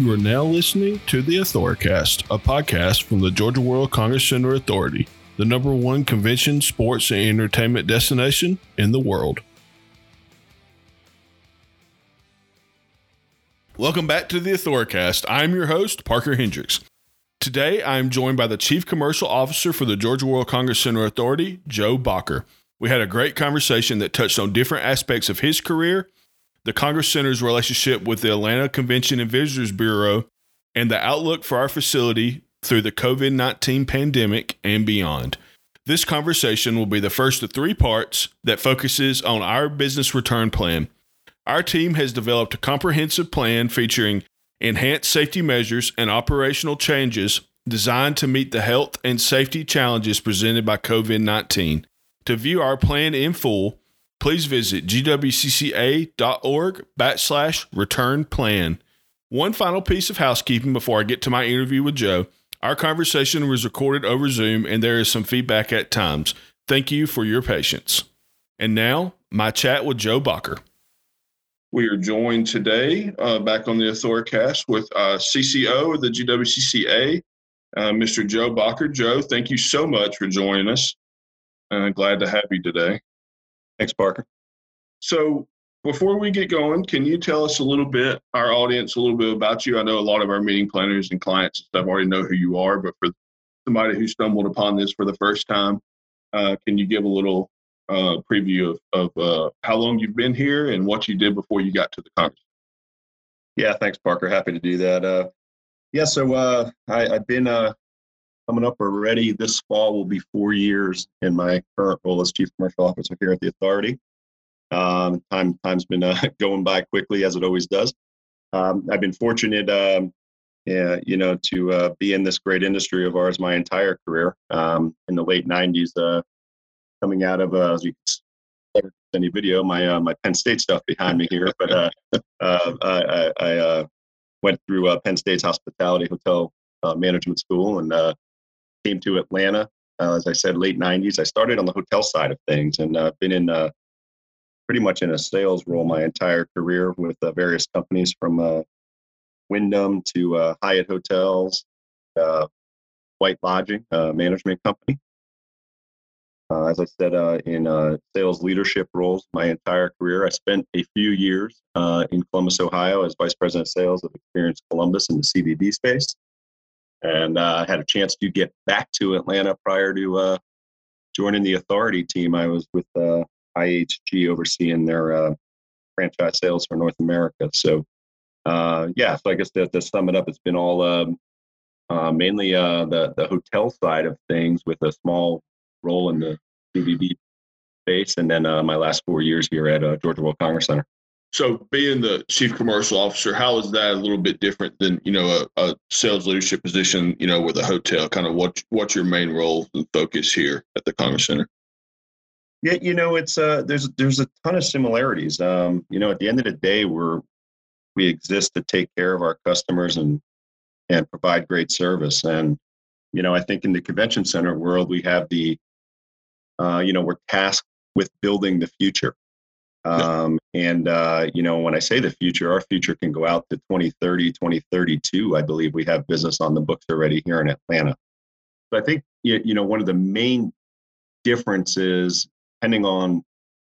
You are now listening to the Authoricast, a podcast from the Georgia World Congress Center Authority, the number one convention, sports, and entertainment destination in the world. Welcome back to the Authoricast. I'm your host, Parker Hendricks. Today, I am joined by the Chief Commercial Officer for the Georgia World Congress Center Authority, Joe Bocherer. We had a great conversation that touched on different aspects of his career, the Congress Center's relationship with the Atlanta Convention and Visitors Bureau, and the outlook for our facility through the COVID 19 pandemic and beyond. This conversation will be the first of three parts that focuses on our business return plan. Our team has developed a comprehensive plan featuring enhanced safety measures and operational changes designed to meet the health and safety challenges presented by COVID 19. To view our plan in full, please visit gwcca.org backslash return plan. One final piece of housekeeping before I get to my interview with Joe. Our conversation was recorded over Zoom and there is some feedback at times. Thank you for your patience. And now, my chat with Joe Bocherer. We are joined today uh, back on the Authoricast with uh, CCO of the GWCCA, uh, Mr. Joe Bocherer. Joe, thank you so much for joining us. Uh, glad to have you today. Thanks, Parker. So, before we get going, can you tell us a little bit, our audience, a little bit about you? I know a lot of our meeting planners and clients and stuff already know who you are, but for somebody who stumbled upon this for the first time, uh, can you give a little uh, preview of, of uh, how long you've been here and what you did before you got to the Congress. Yeah, thanks, Parker. Happy to do that. Uh, yeah, so uh, I, have been uh, coming up already. This fall will be four years in my current role as Chief Commercial Officer here at the Authority. Um, time time's been uh, going by quickly as it always does. Um, I've been fortunate, um, yeah, you know, to uh, be in this great industry of ours my entire career. Um, in the late '90s, coming out of uh, as you can any video my uh, my Penn State stuff behind me here, but uh, uh, I, I uh, went through uh, Penn State's hospitality hotel uh, management school and uh, came to Atlanta. Uh, as I said, late '90s. I started on the hotel side of things and I've uh, been in uh, pretty much in a sales role my entire career with uh, various companies from uh, Wyndham to uh, Hyatt Hotels, White Lodging management company. As I said, in sales leadership roles my entire career. I spent a few years in Columbus, Ohio, as vice president of sales of Experience Columbus in the CVB space. And uh, had a chance to get back to Atlanta prior to uh, joining the authority team. I was with IHG overseeing their franchise sales for North America. So, yeah, so I guess to, to sum it up, it's been all um, mainly the, the hotel side of things with a small role in the CVB space, and then uh, my last four years here at uh, Georgia World Congress Center. So, being the chief commercial officer, how is that a little bit different than you know a, a sales leadership position? You know, with a hotel, kind of what what's your main role and focus here at the Congress Center? Yeah, you know, it's uh, there's there's a ton of similarities. Um, you know, at the end of the day, we're we exist to take care of our customers and and provide great service. And you know, I think in the convention center world, we have the uh, you know, we're tasked with building the future. Um, and, uh, you know, when I say the future, our future can go out to 2030, 2032. I believe we have business on the books already here in Atlanta. So I think, you know, one of the main differences, depending on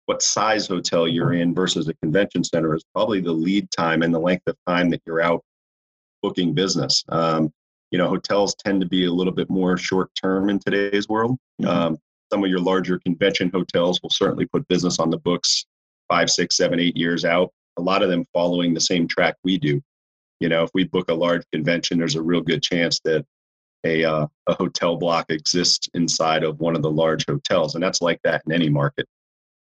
what size hotel you're in versus a convention center, is probably the lead time and the length of time that you're out booking business. Um, you know, hotels tend to be a little bit more short term in today's world. Mm-hmm. Um, some of your larger convention hotels will certainly put business on the books five, six, seven, eight years out. A lot of them following the same track we do. You know, if we book a large convention, there's a real good chance that a uh, a hotel block exists inside of one of the large hotels, and that's like that in any market.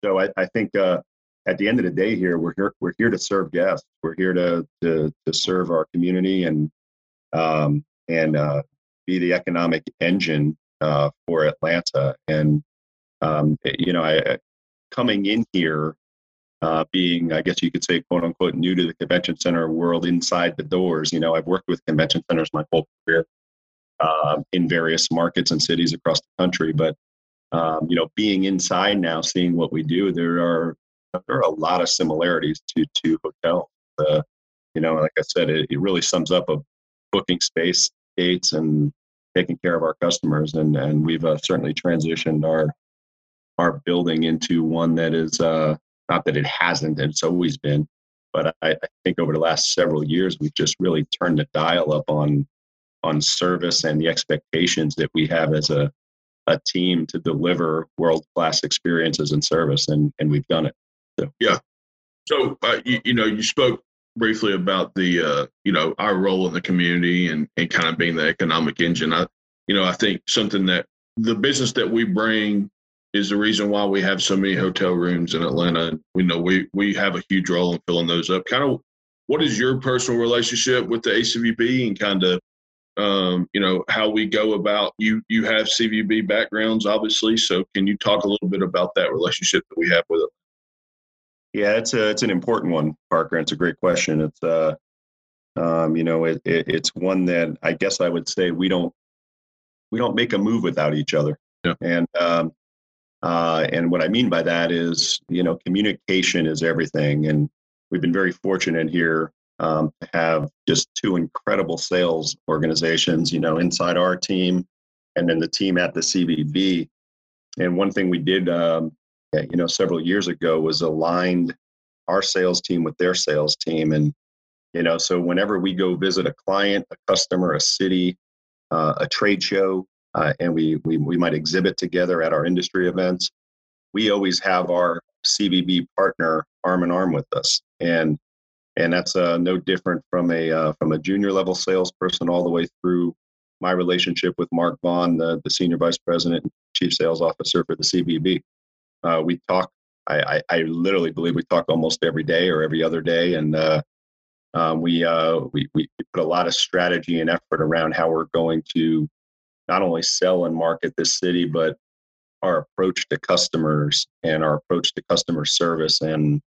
So I, I think uh, at the end of the day, here we're here we're here to serve guests. We're here to to to serve our community and um, and uh, be the economic engine uh, for Atlanta. And um, you know, I, coming in here, uh, being I guess you could say quote unquote new to the convention center world inside the doors. You know, I've worked with convention centers my whole career uh, in various markets and cities across the country, but um, you know, being inside now, seeing what we do, there are there are a lot of similarities to to hotels. Uh, you know, like I said, it, it really sums up a booking space, dates, and taking care of our customers. And and we've uh, certainly transitioned our our building into one that is uh, not that it hasn't, and it's always been, but I, I think over the last several years we've just really turned the dial up on on service and the expectations that we have as a a team to deliver world class experiences and service, and and we've done it. So. Yeah. So uh, you, you know, you spoke briefly about the uh, you know our role in the community and and kind of being the economic engine. I you know I think something that the business that we bring is the reason why we have so many hotel rooms in Atlanta. We know we we have a huge role in filling those up. Kind of, what is your personal relationship with the ACVB and kind of um, you know how we go about you you have CVB backgrounds obviously so can you talk a little bit about that relationship that we have with it yeah it's a it's an important one Parker it's a great question it's uh um, you know it, it, it's one that I guess I would say we don't we don't make a move without each other yeah. and um, uh, and what I mean by that is you know communication is everything and we've been very fortunate here um, to have just two incredible sales organizations, you know, inside our team and then the team at the CVB. And one thing we did, um, you know, several years ago was aligned our sales team with their sales team. And, you know, so whenever we go visit a client, a customer, a city, uh, a trade show, uh, and we, we, we might exhibit together at our industry events, we always have our CVB partner arm in arm with us. And and that's uh, no different from a uh, from a junior level salesperson all the way through my relationship with Mark Vaughn, the, the senior vice president and chief sales officer for the CVB. Uh, we talk. I, I, I, literally believe we talk almost every day or every other day, and uh, um, we, uh, we we put a lot of strategy and effort around how we're going to not only sell and market this city, but our approach to customers and our approach to customer service and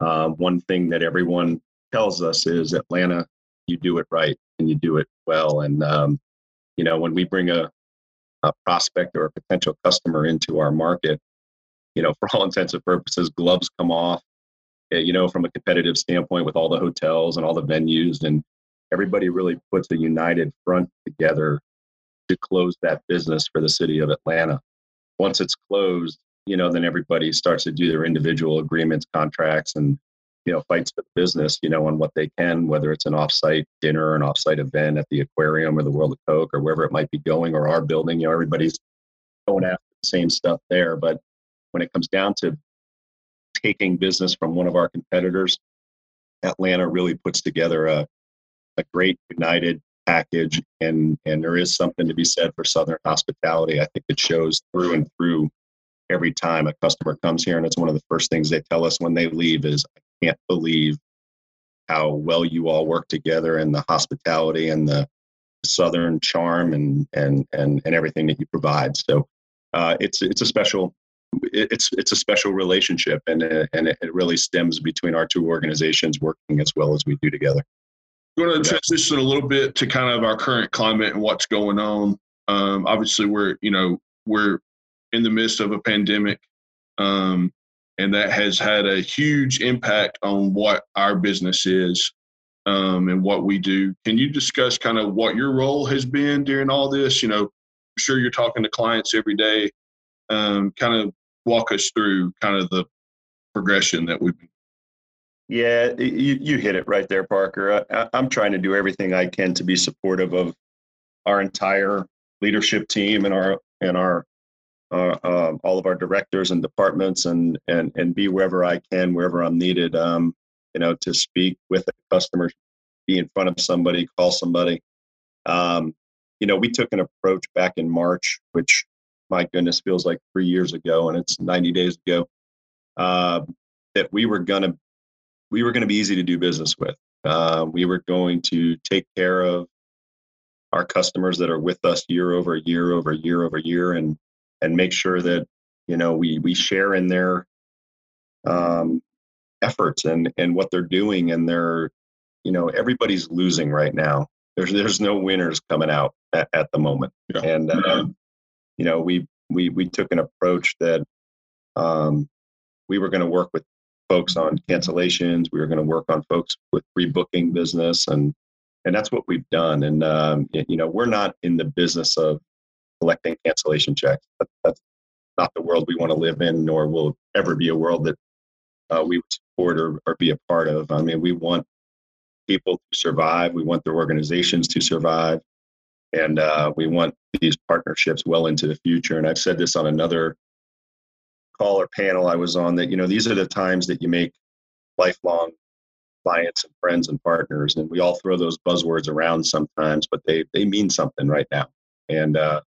uh, one thing that everyone tells us is Atlanta, you do it right and you do it well. And, um, you know, when we bring a, a prospect or a potential customer into our market, you know, for all intents and purposes, gloves come off, eh, you know, from a competitive standpoint with all the hotels and all the venues. And everybody really puts a united front together to close that business for the city of Atlanta. Once it's closed, you know, then everybody starts to do their individual agreements, contracts, and you know, fights for the business, you know, on what they can, whether it's an offsite dinner an offsite event at the aquarium or the World of Coke or wherever it might be going, or our building. You know, everybody's going after the same stuff there. But when it comes down to taking business from one of our competitors, Atlanta really puts together a a great united package and and there is something to be said for southern hospitality. I think it shows through and through every time a customer comes here and it's one of the first things they tell us when they leave is i can't believe how well you all work together and the hospitality and the southern charm and and and, and everything that you provide. So uh, it's it's a special it's it's a special relationship and uh, and it really stems between our two organizations working as well as we do together going to transition a little bit to kind of our current climate and what's going on um, obviously we're you know we're in the midst of a pandemic. Um, and that has had a huge impact on what our business is um, and what we do. Can you discuss kind of what your role has been during all this? You know, I'm sure you're talking to clients every day. Um, kind of walk us through kind of the progression that we've been. Yeah, you, you hit it right there, Parker. I, I'm trying to do everything I can to be supportive of our entire leadership team and our and our uh, uh, all of our directors and departments and and and be wherever I can, wherever I'm needed. Um, you know, to speak with a customer, be in front of somebody, call somebody. Um, you know, we took an approach back in March, which my goodness feels like three years ago, and it's 90 days ago. Uh, that we were gonna we were gonna be easy to do business with. Uh, we were going to take care of our customers that are with us year over year over year over year, and and make sure that you know we we share in their um, efforts and and what they're doing and they're you know everybody's losing right now there's there's no winners coming out at, at the moment yeah. and uh, you know we we we took an approach that um, we were going to work with folks on cancellations. We were going to work on folks with rebooking business, and and that's what we've done. And um, you know, we're not in the business of collecting cancellation checks. That's not the world we want to live in, nor will ever be a world that uh, we would support or, or be a part of. I mean, we want people to survive. We want their organizations to survive. And uh, we want these partnerships well into the future. And I've said this on another call or panel I was on that, you know, these are the times that you make lifelong clients and friends and partners. And we all throw those buzzwords around sometimes, but they, they mean something right now. And, uh,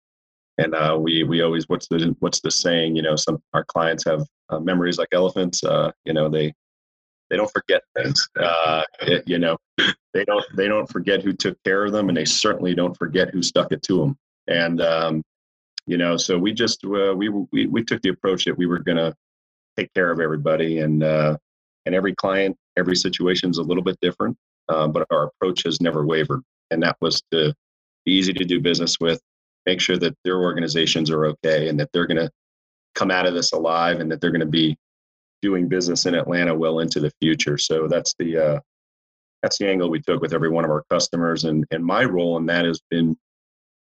and uh, we we always what's the what's the saying you know some our clients have uh, memories like elephants uh, you know they they don't forget things uh, it, you know they don't they don't forget who took care of them and they certainly don't forget who stuck it to them and um, you know so we just uh, we, we we took the approach that we were going to take care of everybody and uh, and every client every situation is a little bit different uh, but our approach has never wavered and that was to be easy to do business with make sure that their organizations are okay and that they're going to come out of this alive and that they're going to be doing business in Atlanta well into the future. So that's the uh, that's the angle we took with every one of our customers, and and my role in that has been,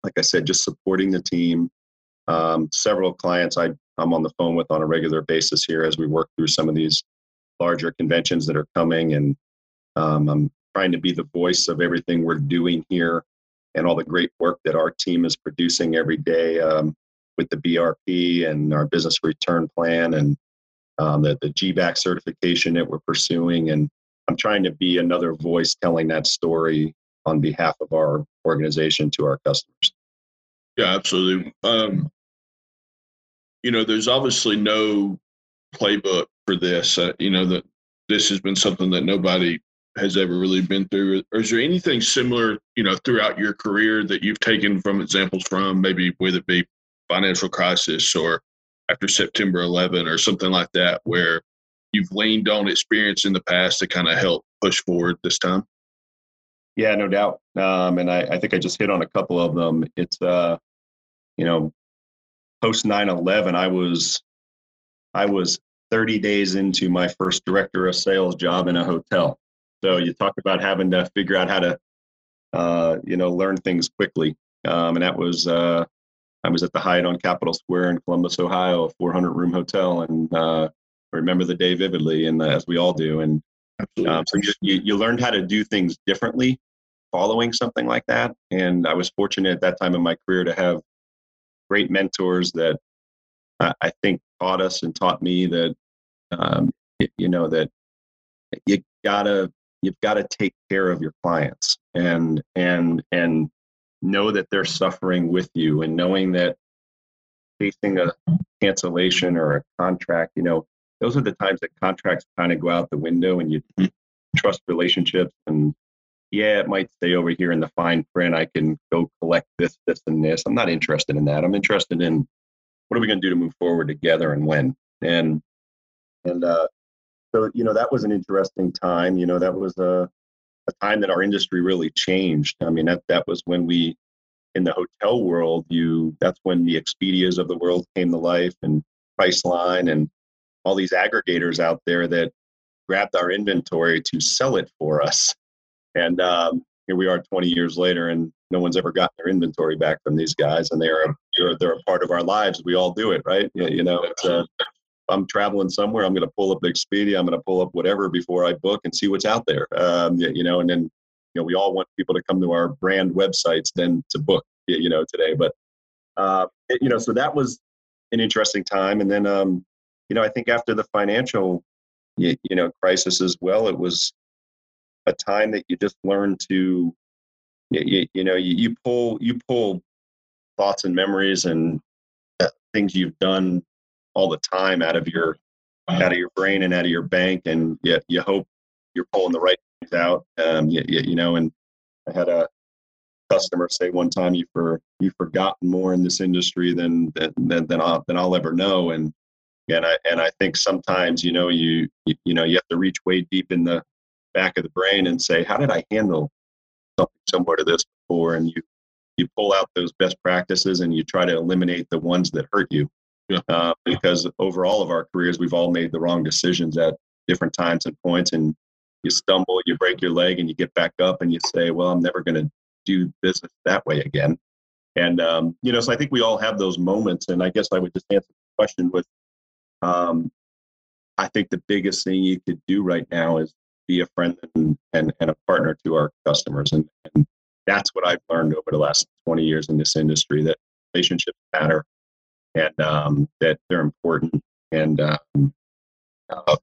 like I said, just supporting the team. Um, several clients I I'm on the phone with on a regular basis here as we work through some of these larger conventions that are coming, and um, I'm trying to be the voice of everything we're doing here and all the great work that our team is producing every day um, with the BRP and our business return plan and um, the, the GBAC certification that we're pursuing. And I'm trying to be another voice telling that story on behalf of our organization to our customers. Yeah, absolutely. Um, you know, there's obviously no playbook for this. Uh, you know that this has been something that nobody has ever really been through. Or is there anything similar you know throughout your career that you've taken from examples from maybe whether it be financial crisis or after september 11 or something like that where you've leaned on experience in the past to kind of help push forward this time? Yeah no doubt. Um, and I, I think i just hit on a couple of them. It's uh you know post 9-11 i was i was 30 days into my first director of sales job in a hotel so you talk about having to figure out how to, uh, you know, learn things quickly. Um, and that was, uh, I was at the Hyatt on Capitol Square in Columbus, Ohio, a 400 room hotel, and uh, I remember the day vividly, and as we all do. And um, so you, you, you learned how to do things differently following something like that. And I was fortunate at that time in my career to have great mentors that I think taught us and taught me that, um, you know, that you gotta you've got to take care of your clients and and and know that they're suffering with you and knowing that facing a cancellation or a contract you know those are the times that contracts kind of go out the window and you trust relationships and yeah it might stay over here in the fine print. I can go collect this this and this. I'm not interested in that. I'm interested in what are we going to do to move forward together and when? And and uh, so you know that was an interesting time. You know that was a, a time that our industry really changed. I mean that that was when we in the hotel world you that's when the expedias of the world came to life and priceline and all these aggregators out there that grabbed our inventory to sell it for us and um, here we are 20 years later and no one's ever gotten their inventory back from these guys and they're they're, they're a part of our lives we all do it right you know it's a I'm traveling somewhere, I'm going to pull up Expedia, I'm going to pull up whatever before I book and see what's out there. Um, you know, and then you know we all want people to come to our brand websites then to book. You know, today, but uh, it, you know, so that was an interesting time. And then um, you know, I think after the financial you, you know crisis as well, it was a time that you just learn to you, you know you, you pull you pull thoughts and memories and uh, things you've done all the time out of your out of your brain and out of your bank, and yet you hope you're pulling the right things out. Um, you, you, you know, and I had a customer say one time, "You for you've forgotten more in this industry than than than I'll, than I'll ever know." And and I and I think sometimes you know you you know you have to reach way deep in the back of the brain and say, "How did I handle something similar to this before?" And you you pull out those best practices and you try to eliminate the ones that hurt you yeah. Uh, because over all of our careers, we've all made the wrong decisions at different times and points, and you stumble, you break your leg, and you get back up, and you say, "Well, I'm never going to do business that way again." And um, you know, so I think we all have those moments. And I guess I would just answer the question with, um, I think the biggest thing you could do right now is be a friend and and, and a partner to our customers, and, and that's what I've learned over the last 20 years in this industry that relationships matter and um, that they're important and um, uh,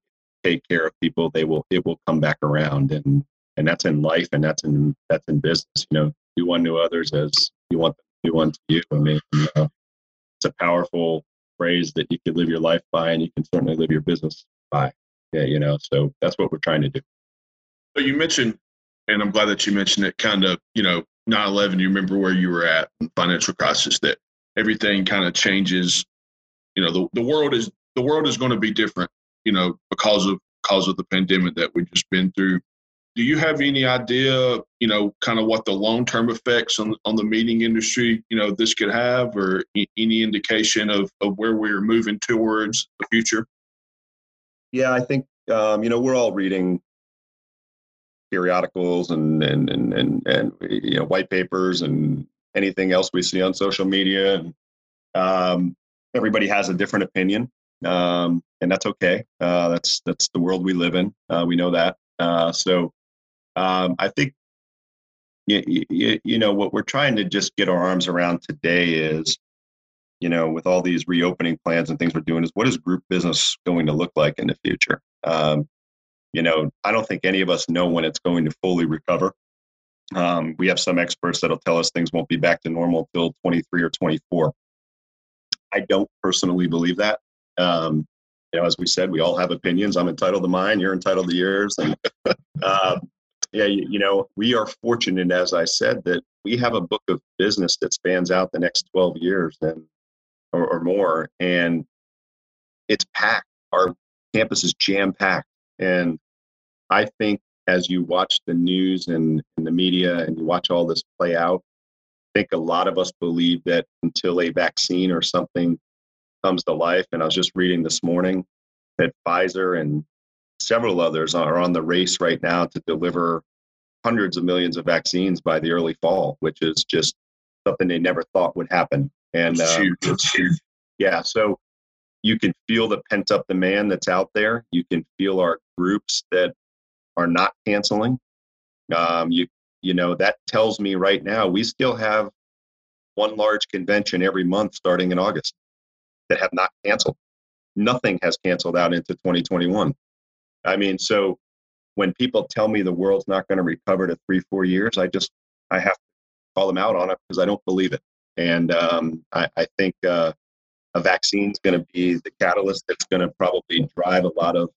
take care of people they will it will come back around. And and that's in life and that's in that's in business. You know do unto others as you want them to do unto you. I mean uh, it's a powerful phrase that you can live your life by and you can certainly live your business by. Yeah you know so that's what we're trying to do so you mentioned and i'm glad that you mentioned it kind of you know 9-11 you remember where you were at financial crisis that everything kind of changes. You know the, the world is the world is going to be different you know because of because of the pandemic that we've just been through. Do you have any idea you know kind of what the long-term effects on, on the meeting industry you know this could have or any indication of, of where we're moving towards the future? Yeah i think um, you know we're all reading periodicals and and and and, and you know white papers and anything else we see on social media. And um, everybody has a different opinion, um, and that's okay. Uh, that's that's the world we live in. Uh, we know that. Uh, so um, I think you, you, you know what we're trying to just get our arms around today is you know with all these reopening plans and things we're doing is what is group business going to look like in the future um, you know i don't think any of us know when it's going to fully recover um, we have some experts that'll tell us things won't be back to normal till 23 or 24. I don't personally believe that. Um, you know, as we said, we all have opinions. I'm entitled to mine. You're entitled to yours. And uh, yeah, you, you, know, we are fortunate, as I said, that we have a book of business that spans out the next 12 years and or, or more, and it's packed. Our campus is jam packed, and I think as you watch the news and, and the media and you watch all this play out, I think a lot of us believe that until a vaccine or something comes to life, and I was just reading this morning that Pfizer and several others are on the race right now to deliver hundreds of millions of vaccines by the early fall, which is just something they never thought would happen. And uh, yeah, so you can feel the pent up demand that's out there. You can feel our groups that are not canceling. Um, you you know that tells me right now we still have one large convention every month starting in August that have not canceled. Nothing has canceled out into 2021. I mean, so when people tell me the world's not going to recover to three, four years, I just I have to call them out on it because I don't believe it. And um, I, I, think uh, a vaccine is going to be the catalyst that's going to probably drive a lot of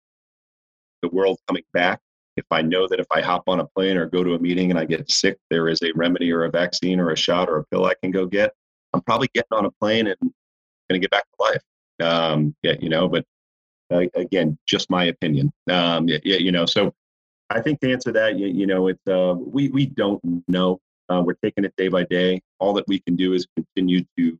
the world coming back if I know that if I hop on a plane or go to a meeting and I get sick, there is a remedy or a vaccine or a shot or a pill I can go get, I'm probably getting on a plane and going to get back to life. Um, yeah, you know, but uh, again, just my opinion. Um, yeah, you know, so I think to answer that, you, you know, it's uh, we we don't know. Uh, we're taking it day by day. All that we can do is continue to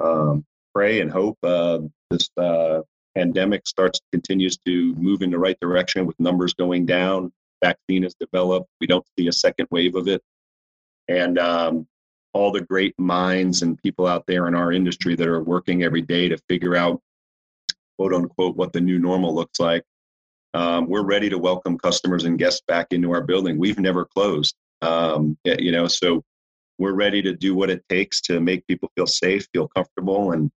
um, pray and hope uh, this uh, pandemic starts continues to move in the right direction with numbers going down, vaccine is developed. We don't see a second wave of it, and um, all the great minds and people out there in our industry that are working every day to figure out, quote unquote, what the new normal looks like. Um, we're ready to welcome customers and guests back into our building. We've never closed, um, you know, so we're ready to do what it takes to make people feel safe, feel comfortable, and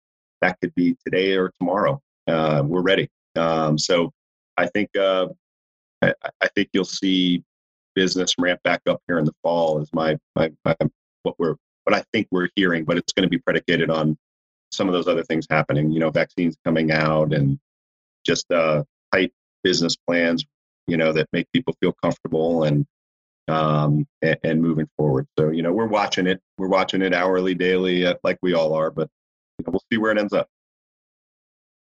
that could be today or tomorrow uh, we're ready. Um, so I think uh, I, I, think you'll see business ramp back up here in the fall. Is my, my, my what we're what I think we're hearing, but it's going to be predicated on some of those other things happening. You know, vaccines coming out and just uh, tight business plans. You know that make people feel comfortable and um, and, moving forward. So you know we're watching it. We're watching it hourly, daily, uh, like we all are. But you know, we'll see where it ends up.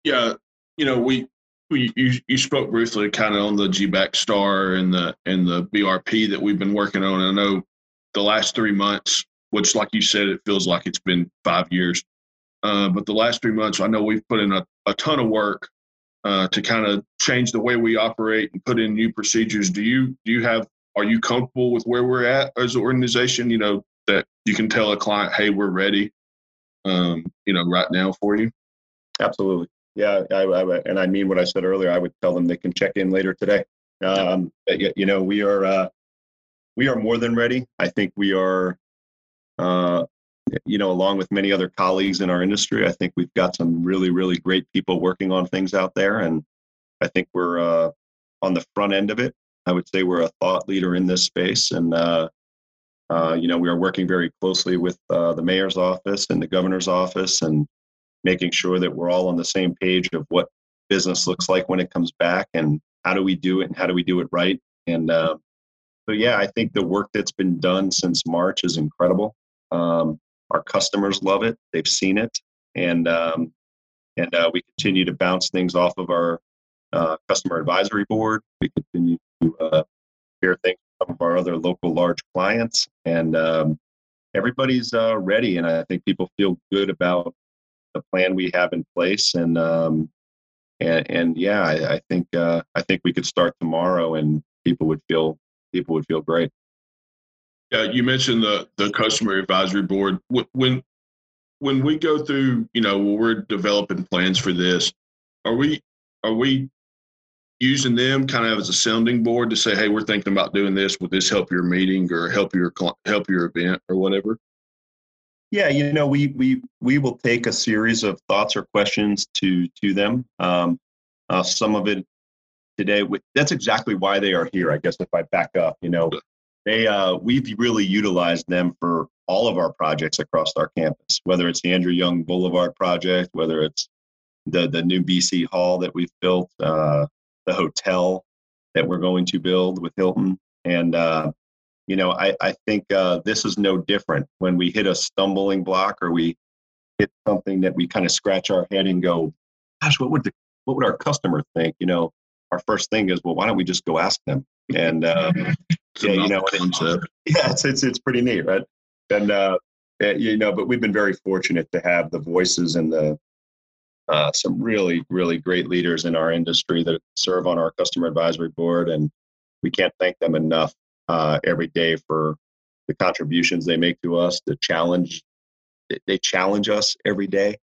Yeah, you know, we we you, you spoke briefly kind of on the GBAC star and the and the BRP that we've been working on. I know the last three months, which like you said, it feels like it's been five years. Uh, but the last three months, I know we've put in a, a ton of work uh, to kind of change the way we operate and put in new procedures. Do you do you have are you comfortable with where we're at as an organization? You know that you can tell a client, hey, we're ready. Um, you know, right now for you. Absolutely. Yeah, I, I, and I mean what I said earlier. I would tell them they can check in later today. Um, you know, we are uh, we are more than ready. I think we are, uh, you know, along with many other colleagues in our industry. I think we've got some really, really great people working on things out there, and I think we're uh, on the front end of it. I would say we're a thought leader in this space, and uh, uh, you know, we are working very closely with uh, the mayor's office and the governor's office, and making sure that we're all on the same page of what business looks like when it comes back and how do we do it and how do we do it right. And uh, so, yeah, I think the work that's been done since March is incredible. Um, our customers love it; they've seen it, and um, and uh, we continue to bounce things off of our uh, customer advisory board. We continue to uh, hear things from some of our other local large clients, and um, everybody's uh, ready. And I think people feel good about the plan we have in place, and um, and and yeah, I, I think uh, I think we could start tomorrow, and people would feel people would feel great. Yeah, you mentioned the the customer advisory board. When when we go through, you know, we're developing plans for this, are we are we using them kind of as a sounding board to say, hey, we're thinking about doing this. Would this help your meeting or help your help your event or whatever? Yeah, you know, we we we will take a series of thoughts or questions to to them. Um, uh, some of it today. That's exactly why they are here. I guess if I back up, you know, they uh, we've really utilized them for all of our projects across our campus. Whether it's the Andrew Young Boulevard project, whether it's the the new BC Hall that we've built, uh, the hotel that we're going to build with Hilton, and uh, you know, I, I think uh, this is no different. When we hit a stumbling block or we hit something that we kind of scratch our head and go, gosh, what would the what would our customer think? You know, our first thing is, well, why don't we just go ask them? And uh, yeah, you know, concept. yeah, it's, it's it's pretty neat, right? And uh, you know, but we've been very fortunate to have the voices and the uh, some really really great leaders in our industry that serve on our customer advisory board, and we can't thank them enough uh, every day for the contributions they make to us, the challenge. They challenge us every day.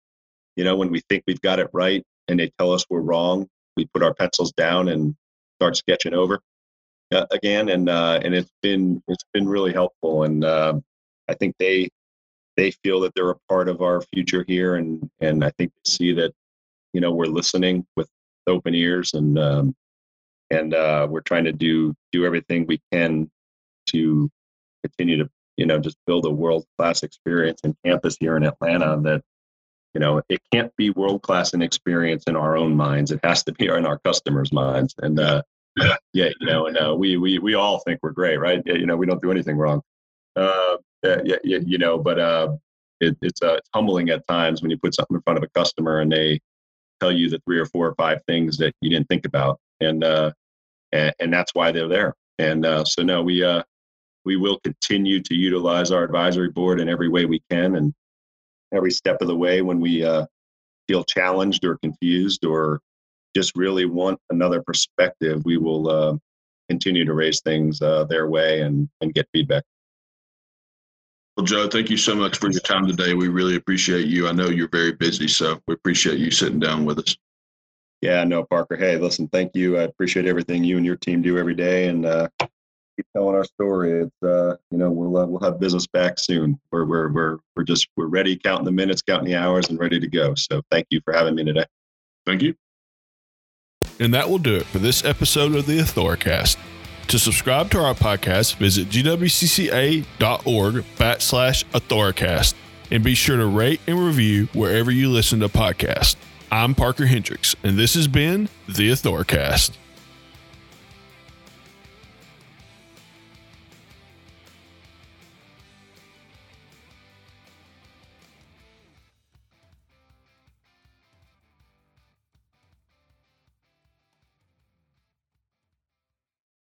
You know, when we think we've got it right and they tell us we're wrong, we put our pencils down and start sketching over uh, again. And uh, and it's been it's been really helpful. And uh, I think they they feel that they're a part of our future here, and and I think they see that you know we're listening with open ears and um, and uh, we're trying to do do everything we can to continue to you know just build a world class experience in campus here in Atlanta that you know it can't be world class in experience in our own minds. It has to be in our customers minds. And uh, yeah, you know and uh, we we we all think we're great right? You know we don't do anything wrong. Uh, yeah, yeah you know but uh, it, it's uh, it's humbling at times when you put something in front of a customer and they tell you the three or four or five things that you didn't think about. And uh and, and that's why they're there. And uh so no we uh we will continue to utilize our advisory board in every way we can and every step of the way when we uh, feel challenged or confused or just really want another perspective, we will uh, continue to raise things uh, their way and, and get feedback. Well, Joe, thank you so much for your time today. We really appreciate you. I know you're very busy, so we appreciate you sitting down with us. Yeah, no, Parker. Hey, listen, thank you. I appreciate everything you and your team do every day. And uh, keep telling our story. It's uh, you know we'll uh, we'll have business back soon. We're we're we're we're just we're ready, counting the minutes, counting the hours, and ready to go. So thank you for having me today. Thank you. And that will do it for this episode of the Authoricast. To subscribe to our podcast, visit gwcca.org backslash Authoricast and be sure to rate and review wherever you listen to podcasts. I'm Parker Hendricks, and this has been the Authoricast.